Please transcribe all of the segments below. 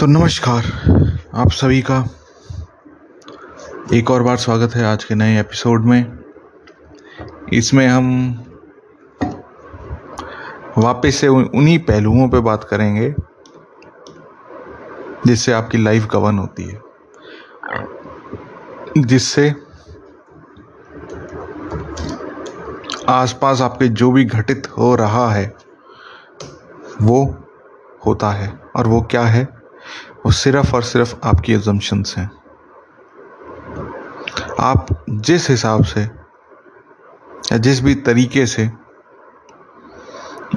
तो नमस्कार, आप सभी का एक और बार स्वागत है आज के नए एपिसोड में। इसमें हम वापस से उन्हीं पहलुओं पे बात करेंगे, जिससे आपकी लाइफ गवर्न होती है। जिससे आसपास आपके जो भी घटित हो रहा है, वो होता है और वो क्या है? वो सिर्फ़ और सिर्फ़ आपकी एजम्पन्स हैं। आप जिस हिसाब से या जिस भी तरीके से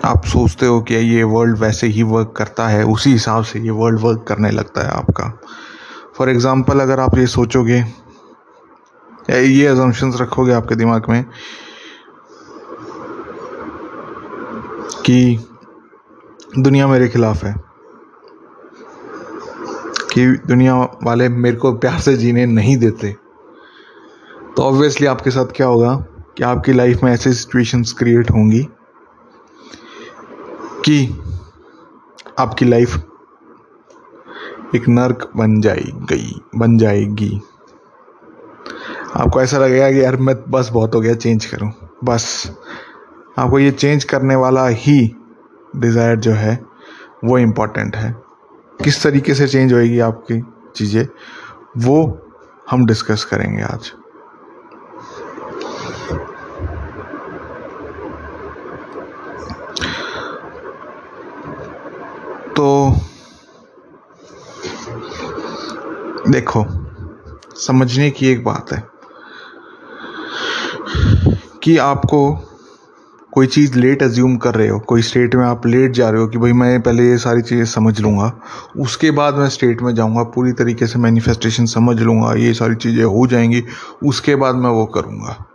आप सोचते हो कि ये वर्ल्ड वैसे ही वर्क करता है, उसी हिसाब से ये वर्ल्ड वर्क करने लगता है आपका। फॉर एग्ज़ाम्पल अगर आप ये सोचोगे, या ये एजम्पन्स रखोगे आपके दिमाग में कि दुनिया मेरे खिलाफ है। कि दुनिया वाले मेरे को प्यार से जीने नहीं देते। तो ऑब्वियसली आपके साथ क्या होगा कि आपकी लाइफ में ऐसी सिचुएशंस क्रिएट होंगी कि आपकी लाइफ एक नर्क बन जाएगी बन जाएगी। आपको ऐसा लगेगा कि यार मैं बस बहुत हो गया चेंज करूँ। बस। आपको ये चेंज करने वाला ही डिज़ायर जो है, वो इंपॉर्टेंट है। किस तरीके से चेंज होएगी आपकी चीज़ें, वो हम डिस्कस करेंगे आज। तो देखो, समझने की एक बात है कि आपको कोई चीज़ लेट एज्यूम कर रहे हो, कोई स्टेट में आप लेट जा रहे हो कि भाई मैं पहले ये सारी चीज़ें समझ लूँगा, उसके बाद मैं स्टेट में जाऊँगा, पूरी तरीके से मैनिफेस्टेशन समझ लूँगा, ये सारी चीज़ें हो जाएँगी, उसके बाद मैं वो करूँगा।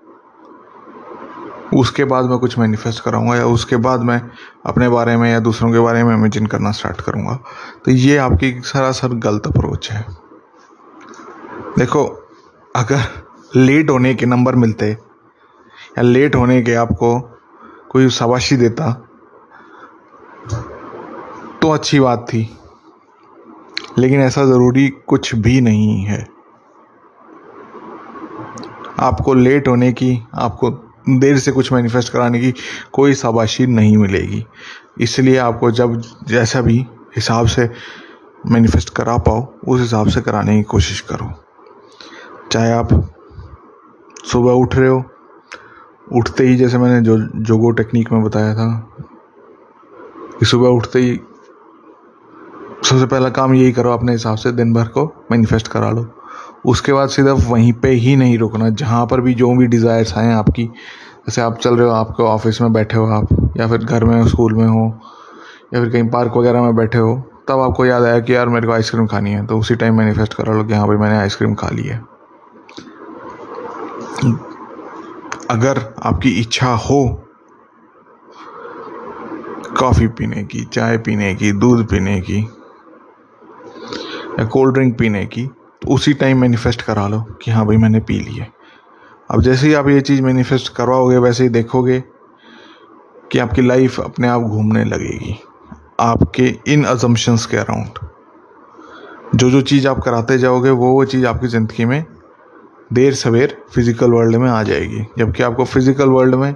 उसके बाद मैं कुछ मैनिफेस्ट कराऊँगा या उसके बाद मैं अपने बारे में या दूसरों के बारे में इमेजिन करना स्टार्ट करूँगा। तो ये आपकी सरासर गलत अप्रोच है। देखो, अगर लेट होने के नंबर मिलते या लेट होने के आपको कोई शाबाशी देता तो अच्छी बात थी। लेकिन ऐसा ज़रूरी कुछ भी नहीं है। आपको लेट होने की, आपको देर से कुछ मैनिफेस्ट कराने की कोई शाबाशी नहीं मिलेगी। इसलिए आपको जब जैसा भी हिसाब से मैनिफेस्ट करा पाओ, उस हिसाब से कराने की कोशिश करो। चाहे आप सुबह उठ रहे हो उठते ही जैसे मैंने जो जोगो टेक्निक में बताया था, कि सुबह उठते ही सबसे पहला काम यही करो, अपने हिसाब से दिन भर को मैनिफेस्ट करा लो। उसके बाद सिर्फ़ वहीं पे ही नहीं रुकना, जहाँ पर भी जो भी डिज़ायर्स आए आपकी, जैसे आप चल रहे हो, आपके ऑफ़िस में बैठे हो आप, या फिर घर में हो स्कूल में हो, या फिर कहीं पार्क वगैरह में बैठे हो, तब आपको याद आया कि यार मेरे को आइसक्रीम खानी है तो उसी टाइम मैनिफेस्ट करा लो कि हाँ भाई मैंने आइसक्रीम खा ली है। अगर आपकी इच्छा हो, कॉफ़ी पीने की, चाय पीने की, दूध पीने की, या कोल्ड ड्रिंक पीने की तो उसी टाइम मैनिफेस्ट करा लो कि हाँ भाई मैंने पी ली है। अब जैसे ही आप ये चीज़ मैनिफेस्ट करवाओगे, वैसे ही देखोगे कि आपकी लाइफ अपने आप घूमने लगेगी। आपके इन अजम्पन्स के अराउंड जो जो चीज़ आप कराते जाओगे वो वो चीज़ आपकी ज़िंदगी में देर सवेर फ़िज़िकल वर्ल्ड में आ जाएगी। जबकि आपको फ़िज़िकल वर्ल्ड में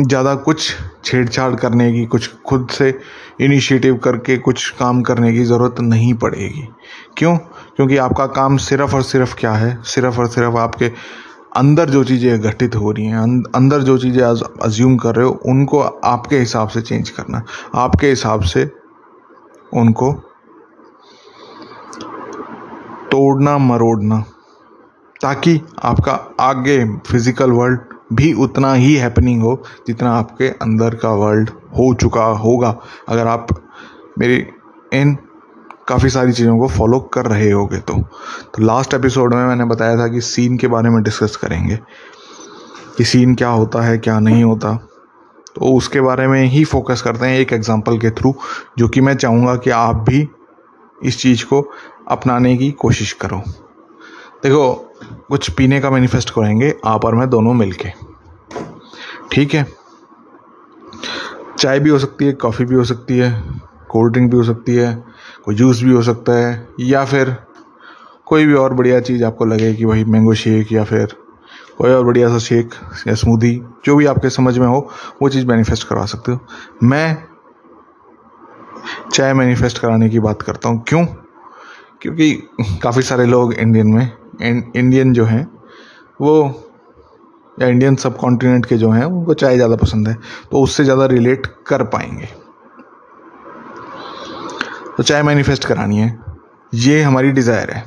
ज़्यादा कुछ छेड़छाड़ करने की, कुछ खुद से इनिशिएटिव करके कुछ काम करने की ज़रूरत नहीं पड़ेगी। क्यों? क्योंकि आपका काम सिर्फ़ और सिर्फ़ क्या है? सिर्फ़ और सिर्फ़ आपके अंदर जो चीज़ें घटित हो रही हैं अंदर जो चीज़ें अज्यूम कर रहे हो, उनको आपके हिसाब से चेंज करना। आपके हिसाब से उनको तोड़ना मरोड़ना, ताकि आपका आगे फ़िज़िकल वर्ल्ड भी उतना ही हैपनिंग हो जितना आपके अंदर का वर्ल्ड हो चुका होगा। अगर आप मेरी इन काफ़ी सारी चीज़ों को फॉलो कर रहे होगे तो। तो लास्ट एपिसोड में मैंने बताया था कि सीन के बारे में डिस्कस करेंगे, कि सीन क्या होता है, क्या नहीं होता। तो उसके बारे में ही फोकस करते हैं एक एग्जांपल के थ्रू जो कि मैं चाहूँगा कि आप भी इस चीज़ को अपनाने की कोशिश करो। देखो, कुछ पीने का मैनिफेस्ट करेंगे आप और मैं दोनों मिलके। ठीक है? चाय भी हो सकती है कॉफ़ी भी हो सकती है कोल्ड ड्रिंक भी हो सकती है, कोई जूस भी हो सकता है, या फिर कोई भी और बढ़िया चीज़ आपको लगे कि भाई मैंगो शेक या फिर कोई और बढ़िया सा शेक या स्मूदी जो भी आपके समझ में हो, वो चीज़ मैनिफेस्ट करवा सकते हो। मैं चाय मैनिफेस्ट कराने की बात करता हूँ। क्यों? क्योंकि काफ़ी सारे लोग इंडियन में इंडियन जो हैं, वो, या इंडियन सब कॉन्टिनेंट के जो हैं, उनको चाय ज़्यादा पसंद है तो उससे ज़्यादा रिलेट कर पाएँगे। तो चाय मैनिफेस्ट करानी है। ये हमारी डिज़ायर है।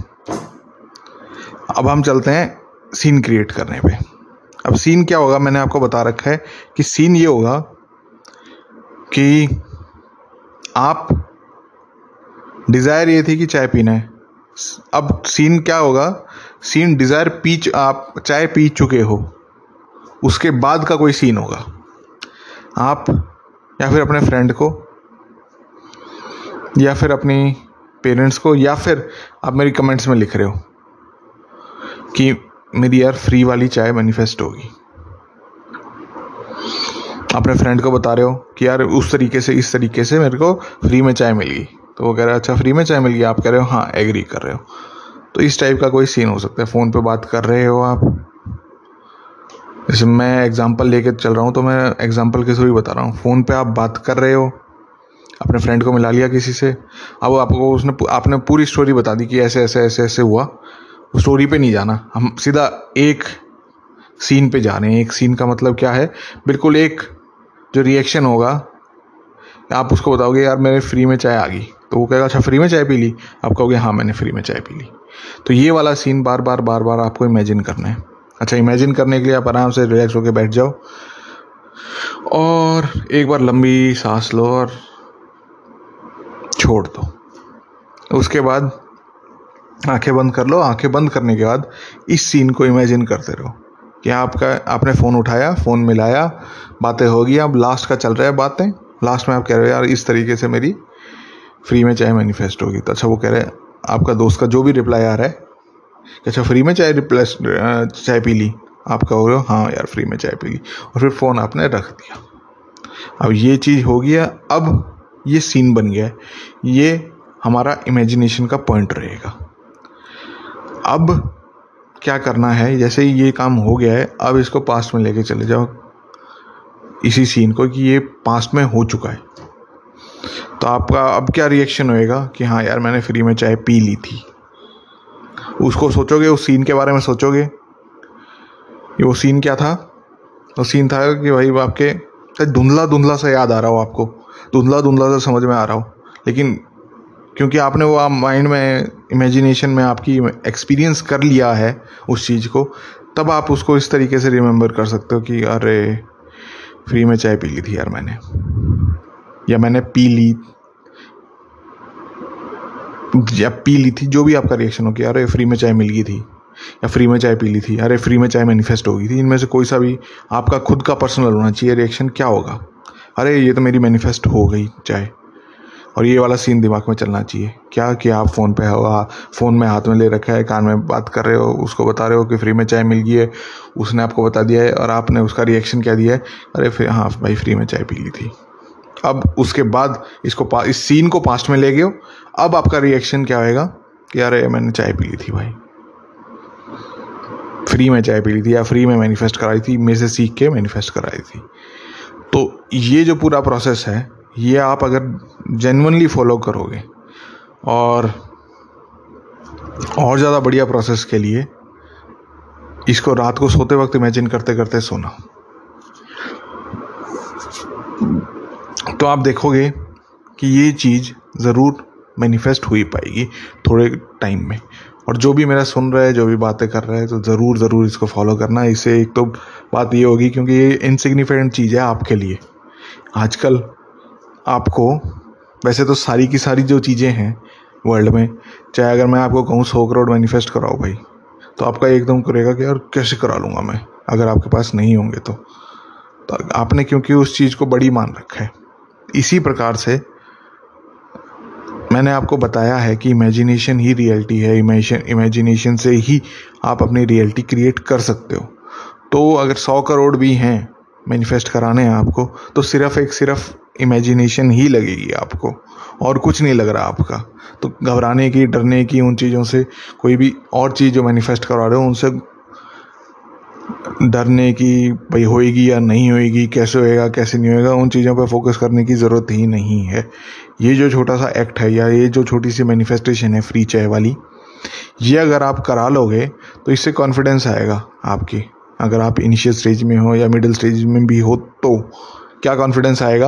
अब हम चलते हैं सीन क्रिएट करने पे। अब सीन क्या होगा, मैंने आपको बता रखा है कि सीन ये होगा कि आप डिज़ायर ये थी कि चाय पीना है। अब सीन क्या होगा? सीन डिज़ायर पी आप चाय पी चुके हो। उसके बाद का कोई सीन होगा। आप या फिर अपने फ्रेंड को, या फिर अपनी पेरेंट्स को, या फिर आप मेरी कमेंट्स में लिख रहे हो कि मेरी यार फ्री वाली चाय मैनिफेस्ट होगी। अपने फ्रेंड को बता रहे हो कि यार उस तरीके से, इस तरीके से मेरे को फ्री में चाय मिल। गई तो वो कह रहे हैं अच्छा फ्री में चाय मिल गई। आप कह रहे हो हाँ एग्री कर रहे हो। तो इस टाइप का कोई सीन हो सकता है। फ़ोन पे बात कर रहे हो आप। जैसे मैं एग्जांपल लेके चल रहा हूँ तो मैं एग्जांपल के थ्रू ही बता रहा हूँ। फ़ोन पे आप बात कर रहे हो, अपने फ्रेंड को मिला लिया किसी से। अब आपको, उसने आपने पूरी स्टोरी बता दी कि ऐसे ऐसे ऐसे ऐसे हुआ। उस स्टोरी पे नहीं जाना। हम सीधा एक सीन पे जा रहे हैं। एक सीन का मतलब क्या है? बिल्कुल एक जो रिएक्शन होगा, आप उसको बताओगे, यार, मेरे फ्री में चाय आ गई। तो वो कहेगा अच्छा फ्री में चाय पी ली? आप कहोगे हाँ मैंने फ्री में चाय पी ली। तो ये वाला सीन बार बार बार बार आपको इमेजिन करना है। अच्छा इमेजिन करने के लिए आप आराम से रिलैक्स होकर बैठ जाओ और एक बार लंबी सांस लो और छोड़ दो। उसके बाद आँखें बंद कर लो। आँखें बंद करने के बाद इस सीन को इमेजिन करते रहो कि आपका, आपने फ़ोन उठाया फ़ोन मिलाया, बातें होगी अब लास्ट का चल रहा है बातें। लास्ट में आप कह रहे हो, यार, इस तरीके से मेरी फ्री में चाय मैनिफेस्ट होगी तो अच्छा वो कह रहे हैं, आपका दोस्त का जो भी रिप्लाई आ रहा है, कि अच्छा फ्री में चाय रिप्लेस चाय पी ली। आप कहोगे हाँ यार, फ्री में चाय पी ली। और फिर फ़ोन आपने रख दिया। अब ये चीज़ हो गया अब ये सीन बन गया है। ये हमारा इमेजिनेशन का पॉइंट रहेगा। अब क्या करना है? जैसे ही ये काम हो गया है, अब इसको पास्ट में लेके चले जाओ। इसी सीन को कि ये पास्ट में हो चुका है। तो आपका अब क्या रिएक्शन होएगा कि हाँ यार मैंने फ्री में चाय पी ली थी? उसको सोचोगे? उस सीन के बारे में सोचोगे? ये वो सीन क्या था? वो सीन था कि भाई आपके धुंधला धुंधला सा याद आ रहा हो आपको। धुंधला धुंधला सा समझ में आ रहा हो। लेकिन क्योंकि आपने वो माइंड में इमेजिनेशन में आपकी एक्सपीरियंस कर लिया है उस चीज़ को, तब आप उसको इस तरीके से रिमेंबर कर सकते हो कि अरे फ्री में चाय पी ली थी यार मैंने। या मैंने पी ली, या पी ली थी, जो भी आपका रिएक्शन हो कि अरे फ्री में चाय मिल गई थी, या फ्री में चाय पी ली थी, अरे फ्री में चाय मैनिफेस्ट हो गई थी, इनमें से कोई सा भी आपका खुद का पर्सनल होना चाहिए रिएक्शन क्या होगा? अरे ये तो मेरी मैनिफेस्ट हो गई चाय। और ये वाला सीन दिमाग में चलना चाहिए, क्या कि आप फ़ोन पे हो फ़ोन में हाथ में ले रखा है, कान में बात कर रहे हो, उसको बता रहे हो कि फ्री में चाय मिल गई है, उसने आपको बता दिया है और आपने उसका रिएक्शन क्या दिया है? अरे फिर हाँ भाई फ्री में चाय पी ली थी। अब उसके बाद इसको इस सीन को पास्ट में ले गए अब आपका रिएक्शन क्या होएगा? कि अरे, मैंने चाय पी ली थी भाई। फ्री में चाय पी ली थी या फ्री में मैनिफेस्ट कराई थी, मेरे से सीख के मैनिफेस्ट कराई थी। तो ये जो पूरा प्रोसेस है, ये आप अगर जेनवनली फॉलो करोगे और और ज़्यादा बढ़िया प्रोसेस के लिए, इसको रात को सोते वक्त इमेजिन करते करते सोना। तो आप देखोगे कि ये चीज़ ज़रूर मैनिफेस्ट हुई पाएगी थोड़े टाइम में। और जो भी मेरा सुन रहा है जो भी बातें कर रहा है तो ज़रूर ज़रूर इसको फॉलो करना। इससे एक तो बात ये होगी क्योंकि ये इनसिग्निफिकेंट चीज़ है आपके लिए। आजकल आपको वैसे तो सारी की सारी जो चीज़ें हैं वर्ल्ड में चाहे अगर मैं आपको कहूँ सौ करोड़ मैनिफेस्ट कराओ भाई तो आपका एकदम करेगा कि यार कैसे करा लूँगा मैं अगर आपके पास नहीं होंगे तो, तो आपने क्योंकि उस चीज़ को बड़ी मान रखा है। इसी प्रकार से मैंने आपको बताया है कि इमेजिनेशन ही रियलिटी है। इमेजिन इमेजिनेशन से ही आप अपनी रियलिटी क्रिएट कर सकते हो। तो अगर सौ करोड़ भी हैं मैनिफेस्ट कराने हैं आपको तो सिर्फ़ एक सिर्फ़ इमेजिनेशन ही लगेगी आपको और कुछ नहीं लग रहा आपका। तो घबराने की, डरने की उन चीज़ों से कोई भी और चीज़ जो मैनिफेस्ट करवा रहे हो, उनसे डरने की, भाई होएगी या नहीं होएगी, कैसे होएगा, कैसे नहीं होएगा, उन चीज़ों पर फोकस करने की ज़रूरत ही नहीं है। ये जो छोटा सा एक्ट है या ये जो छोटी सी मैनिफेस्टेशन है फ्री चाय वाली, ये अगर आप करा लोगे तो इससे कॉन्फिडेंस आएगा आपकी। अगर आप इनिशियल स्टेज में हो या मिडिल स्टेज में भी हो तो क्या कॉन्फिडेंस आएगा?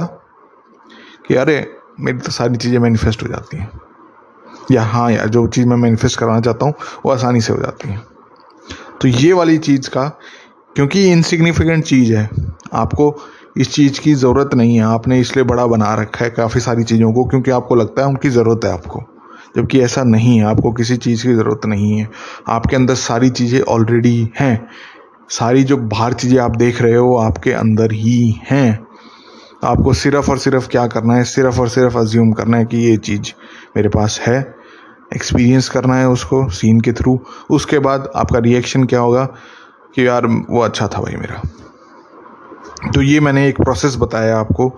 कि अरे, मेरी तो सारी चीज़ें मैनिफेस्ट हो जाती हैं। या हाँ यार जो चीज़ मैं मैनिफेस्ट कराना चाहता हूँ, वो आसानी से हो जाती है। तो ये वाली चीज़ का क्योंकि ये इनसिग्निफिकेंट चीज़ है। आपको इस चीज़ की ज़रूरत नहीं है। आपने इसलिए बड़ा बना रखा है काफ़ी सारी चीज़ों को, क्योंकि आपको लगता है उनकी ज़रूरत है आपको। जबकि ऐसा नहीं है। आपको किसी चीज़ की ज़रूरत नहीं है। आपके अंदर सारी चीज़ें ऑलरेडी हैं। सारी जो बाहर चीज़ें आप देख रहे हो, आपके अंदर ही हैं। आपको सिर्फ़ और सिर्फ़ क्या करना है? सिर्फ़ और सिर्फ़ अज्यूम करना है कि ये चीज़ मेरे पास है। एक्सपीरियंस करना है उसको सीन के थ्रू उसके बाद आपका रिएक्शन क्या होगा? कि यार वो अच्छा था भाई मेरा। तो ये मैंने एक प्रोसेस बताया आपको,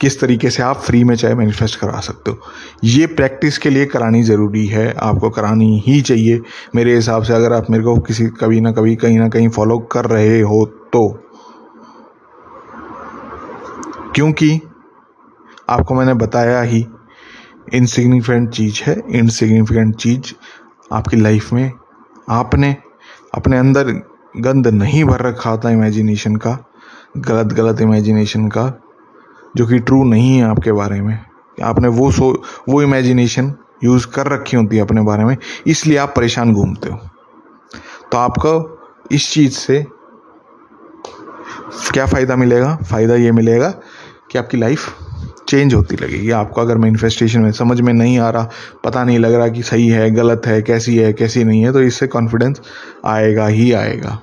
किस तरीके से आप फ्री में चाहे मैनिफेस्ट करा सकते हो। ये प्रैक्टिस के लिए करानी ज़रूरी है, आपको करानी ही चाहिए। मेरे हिसाब से अगर आप मेरे को किसी, कभी ना कभी, कहीं ना कहीं फॉलो कर रहे हो तो। क्योंकि आपको मैंने बताया ही इनसिग्निफिकेंट चीज़ है। इनसिग्निफिकेंट चीज़ आपकी लाइफ में, आपने अपने अंदर गंद नहीं भर रखा था इमेजिनेशन का, गलत गलत इमेजिनेशन का, जो कि ट्रू नहीं है आपके बारे में। आपने वो सो, वो इमेजिनेशन यूज़ कर रखी होती है अपने बारे में, इसलिए आप परेशान घूमते हो। तो आपको इस चीज़ से क्या फ़ायदा मिलेगा? फ़ायदा ये मिलेगा कि आपकी लाइफ चेंज होती लगेगी। आपको अगर मैनिफेस्टेशन में, समझ में नहीं आ रहा, पता नहीं लग रहा कि सही है, गलत है, कैसी है, कैसी नहीं है तो इससे कॉन्फिडेंस आएगा ही आएगा।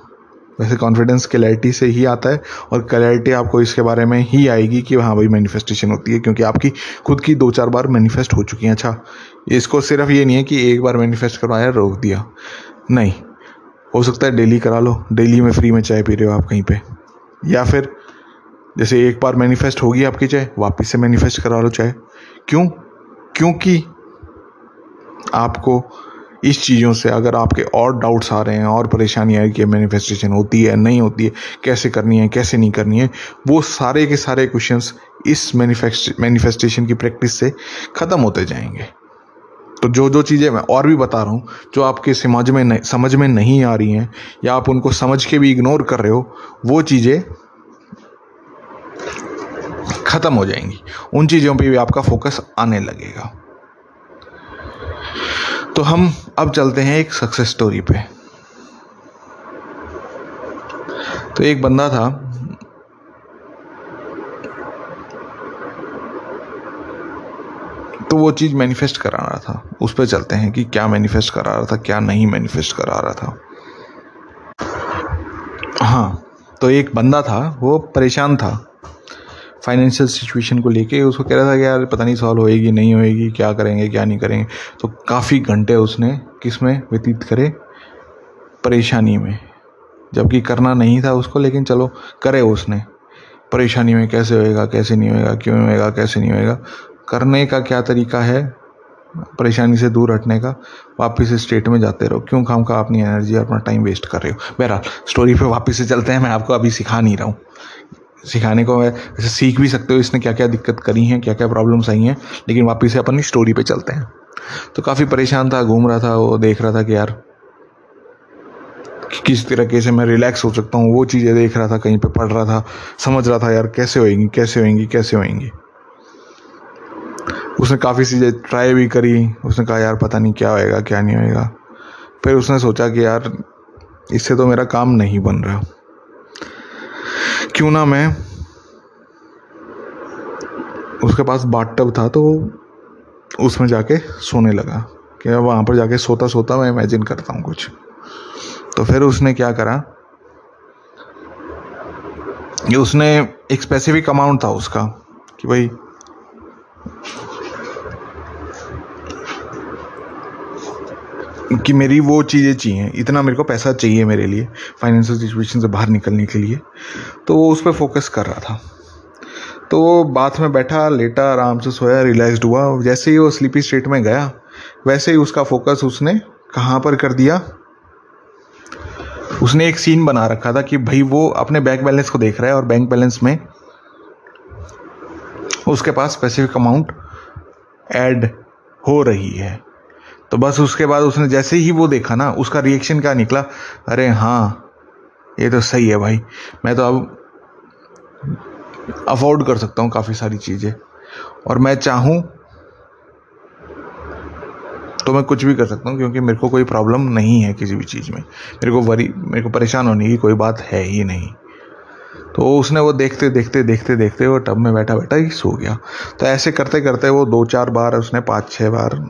वैसे कॉन्फिडेंस क्लैरिटी से ही आता है और क्लैरिटी आपको इसके बारे में ही आएगी कि हाँ भाई मैनिफेस्टेशन होती है, क्योंकि आपकी खुद की दो चार बार मैनिफेस्ट हो चुकी हैं। अच्छा इसको सिर्फ़ ये नहीं है कि एक बार मैनिफेस्ट करवाया रोक दिया। नहीं, हो सकता है डेली करा लो डेली में फ्री में चाय पी रहे हो आप कहीं पे। या फिर, जैसे एक बार मैनिफेस्ट होगी आपकी चाय, वापस से मैनिफेस्ट करा लो चाय। क्यों? क्योंकि आपको इस चीज़ों से अगर आपके और डाउट्स आ रहे हैं, और परेशानी है कि मैनिफेस्टेशन होती है, नहीं होती है, कैसे करनी है, कैसे नहीं करनी है, वो सारे के सारे क्वेश्चंस इस मैनिफेस्टेशन की प्रैक्टिस से ख़त्म होते जाएँगे। तो जो जो चीज़ें मैं और भी बता रहा हूँ, जो आपके समझ में नहीं, समझ में नहीं आ रही हैं, या आप उनको समझ के भी इग्नोर कर रहे हो, वो चीज़ें ख़त्म हो जाएँगी। उन चीज़ों पे भी आपका फोकस आने लगेगा। तो हम अब चलते हैं एक सक्सेस स्टोरी पे। तो एक बंदा था। तो वो चीज़ मैनिफेस्ट करा रहा था। उस पर चलते हैं कि क्या मैनिफेस्ट करा रहा था, क्या नहीं मैनिफेस्ट करा रहा था। हाँ तो एक बंदा था, वो परेशान था। फाइनेंशियल सिचुएशन को लेके उसको कह रहा था कि यार पता नहीं सॉल्व होएगी, नहीं होएगी, क्या करेंगे, क्या नहीं करेंगे। तो काफ़ी घंटे उसने किसमें व्यतीत करे परेशानी में। जबकि करना नहीं था उसको, लेकिन चलो करे उसने। परेशानी में कैसे होएगा, कैसे नहीं होएगा, क्यों होएगा, कैसे नहीं होएगा। करने का क्या तरीका है? परेशानी से दूर हटने का। वापस स्टेट में जाते रहो। क्यों खाम का अपनी एनर्जी और अपना टाइम वेस्ट कर रहे हो? बहरहाल स्टोरी पे वापस से चलते हैं। मैं आपको अभी सिखा नहीं रहा हूँ। सिखाने को वैसे सीख भी सकते हो, इसने क्या क्या दिक्कत करी है क्या क्या प्रॉब्लम्स आई हैं, लेकिन वापस से अपनी स्टोरी पे चलते हैं। तो काफ़ी परेशान था, घूम रहा था, वो देख रहा था कि यार, कि किस तरीके से मैं रिलैक्स हो सकता हूँ, वो चीज़ें देख रहा था, कहीं पे पढ़ रहा था, समझ रहा था यार कैसे होएँगी कैसे होएँगी कैसे होएँगी। उसने काफ़ी चीज़ें ट्राई भी करी, उसने कहा, यार, पता नहीं क्या होएगा, क्या नहीं होएगा। फिर उसने सोचा कि यार, इससे तो मेरा काम नहीं बन रहा। क्यों ना मैं उसके पास बाटब था तो उसमें जाके सोने लगा कि वहाँ पर जाके सोता सोता मैं इमेजिन करता हूँ कुछ। तो फिर उसने क्या करा ये उसने एक स्पेसिफिक अमाउंट था उसका कि भाई कि मेरी वो चीज़ें चाहिए। इतना मेरे को पैसा चाहिए मेरे लिए फाइनेंशियल सिचुएशन से बाहर निकलने के लिए। तो वो उस पर फोकस कर रहा था। तो वो बाथ में बैठा, लेटा, आराम से सोया रिलैक्सड हुआ। जैसे ही वो स्लीपी स्टेट में गया, वैसे ही उसका फोकस उसने कहाँ पर कर दिया? उसने एक सीन बना रखा था कि भाई वो अपने बैंक बैलेंस को देख रहा है और बैंक बैलेंस में उसके पास स्पेसिफिक अमाउंट ऐड हो रही है। तो बस उसके बाद उसने जैसे ही वो देखा ना, उसका रिएक्शन क्या निकला? अरे हाँ ये तो सही है भाई। मैं तो अब अफोर्ड कर सकता हूँ काफ़ी सारी चीज़ें। और मैं चाहूँ तो मैं कुछ भी कर सकता हूँ, क्योंकि मेरे को कोई प्रॉब्लम नहीं है किसी भी चीज़ में। मेरे को वरी, मेरे को परेशान होने की कोई बात है ही नहीं। तो उसने वो देखते देखते देखते देखते वो टब में बैठा बैठा ही सो गया। तो ऐसे करते करते वो दो चार बार, उसने पाँच छः बार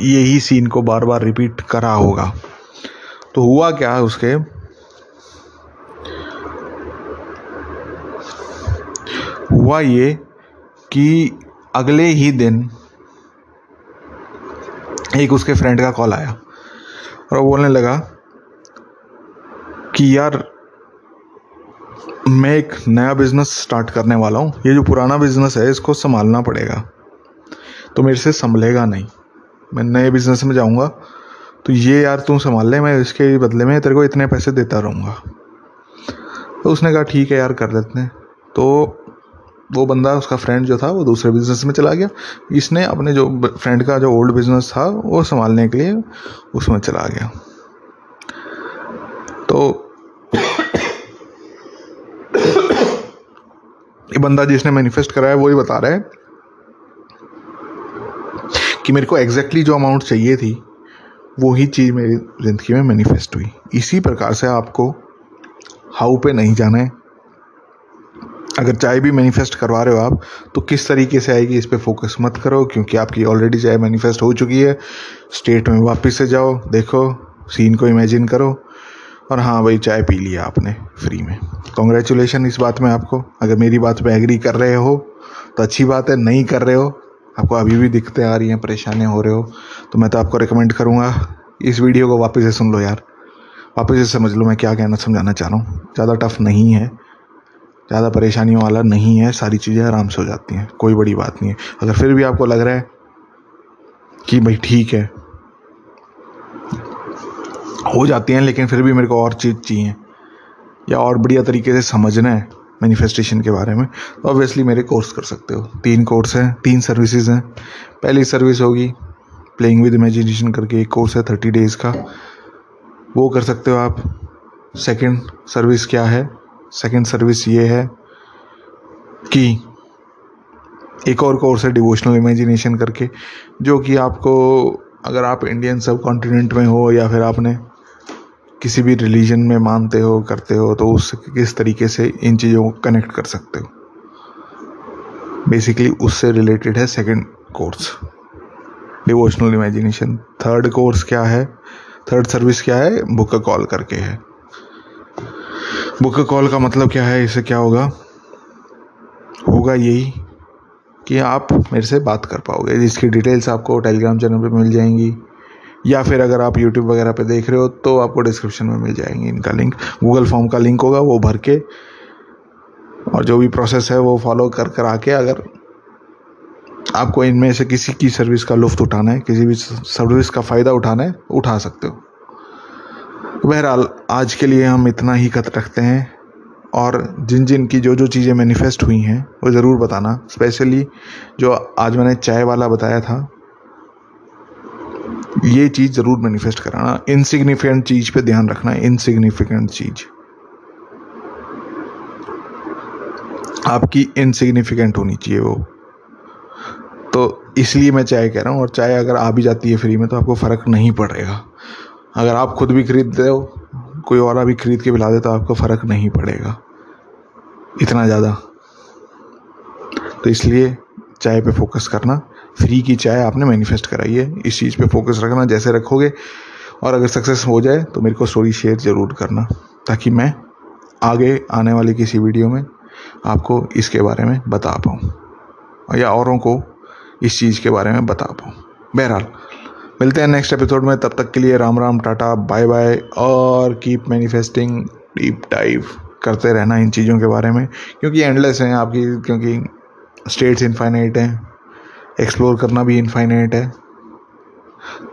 यही सीन को बार बार रिपीट करा होगा। तो हुआ क्या उसके? हुआ ये कि अगले ही दिन एक उसके फ्रेंड का कॉल आया और वो बोलने लगा कि यार, मैं एक नया बिज़नेस स्टार्ट करने वाला हूँ। ये जो पुराना बिज़नेस है, इसको संभालना पड़ेगा। तो मेरे से संभलेगा नहीं। मैं नए बिज़नेस में जाऊँगा तो ये यार तू संभाल ले, मैं इसके बदले में तेरे को इतने पैसे देता रहूँगा। तो उसने कहा, ठीक है यार, कर लेते हैं। तो वो बंदा, उसका फ्रेंड जो था, वो दूसरे बिज़नेस में चला गया। इसने अपने जो फ्रेंड का जो ओल्ड बिज़नेस था, वो संभालने के लिए उसमें चला गया। तो ये बंदा जिसने मैनिफेस्ट कराया वही बता रहा है कि मेरे को एग्जैक्टली जो अमाउंट चाहिए थी वही चीज़ मेरी ज़िंदगी में मैनिफेस्ट हुई। इसी प्रकार से आपको हाउ पे नहीं जाना है। अगर चाय भी मैनिफेस्ट करवा रहे हो आप तो किस तरीके से आएगी इस पर फोकस मत करो, क्योंकि आपकी ऑलरेडी चाय मैनिफेस्ट हो चुकी है। स्टेट में वापस से जाओ, देखो सीन को इमेजिन करो। और हाँ भाई चाय पी लिया आपने फ्री में। कॉन्ग्रेचुलेशन इस बात में आपको। अगर मेरी बात पे एग्री कर रहे हो तो अच्छी बात है, नहीं कर रहे हो आपको अभी भी दिक्कतें आ रही हैं परेशानियाँ हो रहे हो तो मैं तो आपको रिकमेंड करूँगा, इस वीडियो को वापस से सुन लो यार। वापस से समझ लो मैं क्या कहना, समझाना चाह रहा हूँ। ज़्यादा टफ नहीं है, ज़्यादा परेशानियों वाला नहीं है, सारी चीज़ें आराम से हो जाती हैं, कोई बड़ी बात नहीं है। अगर फिर भी आपको लग रहा है कि भाई ठीक है, हो जाती हैं, लेकिन फिर भी मेरे को और चीज़ चाहिए, या और बढ़िया तरीके से समझना है मैनिफेस्टेशन के बारे में तो ऑब्वियसली मेरे कोर्स कर सकते हो। तीन कोर्स हैं, तीन सर्विसेज़ हैं। पहली सर्विस होगी प्लेइंग विद इमेजिनेशन करके, एक कोर्स है थर्टी डेज़ का। वो कर सकते हो आप। सेकंड सर्विस क्या है? सेकंड सर्विस ये है कि एक और कोर्स है डिवोशनल इमेजिनेशन करके, जो कि आपको, अगर आप इंडियन सब कॉन्टिनेंट में हो या फिर आपने किसी भी रिलीजन में मानते हो, करते हो तो उस किस तरीके से इन चीज़ों को कनेक्ट कर सकते हो? बेसिकली उससे रिलेटेड है second course devotional imagination third course क्या है? थर्ड सर्विस क्या है? बुक कॉल करके है. बुक कॉल का मतलब क्या है? इससे क्या होगा? होगा यही कि आप मेरे से बात कर पाओगे। जिसकी डिटेल्स आपको टेलीग्राम चैनल पे मिल जाएँगी। या फिर अगर आप यूट्यूब वगैरह पे देख रहे हो तो आपको डिस्क्रिप्शन में मिल जाएँगे इनका लिंक गूगल फॉर्म का लिंक होगा, वो भर के और जो भी प्रोसेस है, वो फॉलो कर कर आके अगर आपको इनमें से किसी की सर्विस का लुफ्त उठाना है, किसी भी सर्विस का फ़ायदा उठाना है, उठा सकते हो। बहरहाल, आज के लिए हम इतना ही खत रखते हैं और जिन जिन की जो जो चीज़ें मैनिफेस्ट हुई हैं, वो ज़रूर बताना। स्पेशली जो आज मैंने चाय वाला बताया था ये चीज़ ज़रूर मैनिफेस्ट कराना। इनसिग्निफिकेंट चीज़ पे ध्यान रखना इनसिग्निफिकेंट चीज़। आपकी इनसिग्निफिकेंट होनी चाहिए वो। तो इसलिए मैं चाय कह रहा हूँ, और चाय अगर आ भी जाती है फ्री में तो आपको फ़र्क नहीं पड़ेगा। अगर आप खुद भी खरीदते हो, कोई और भी खरीद के पिला दे तो आपको फ़र्क नहीं पड़ेगा। इतना ज़्यादा। तो इसलिए चाय पे फोकस करना। फ्री की चाय आपने मैनिफेस्ट कराई है। इस चीज़ पे फोकस रखना, जैसे रखोगे और अगर सक्सेस हो जाए तो मेरे को स्टोरी शेयर ज़रूर करना, ताकि मैं आगे आने वाली किसी वीडियो में आपको इसके बारे में बता पाऊँ या औरों को इस चीज़ के बारे में बता पाऊँ। बहरहाल, मिलते हैं नेक्स्ट एपिसोड में, तब तक के लिए Ram Ram, tata bye bye और कीप मैनिफेस्टिंग डीप डाइव करते रहना इन चीज़ों के बारे में, क्योंकि एंडलेस हैं आपकी, क्योंकि स्टेट्स इनफाइनाइट हैं। एक्सप्लोर करना भी इनफाइनाइट है।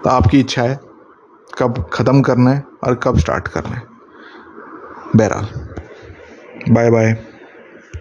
तो आपकी इच्छा है कब ख़त्म करना है और कब स्टार्ट करना है। बहरहाल। Bye bye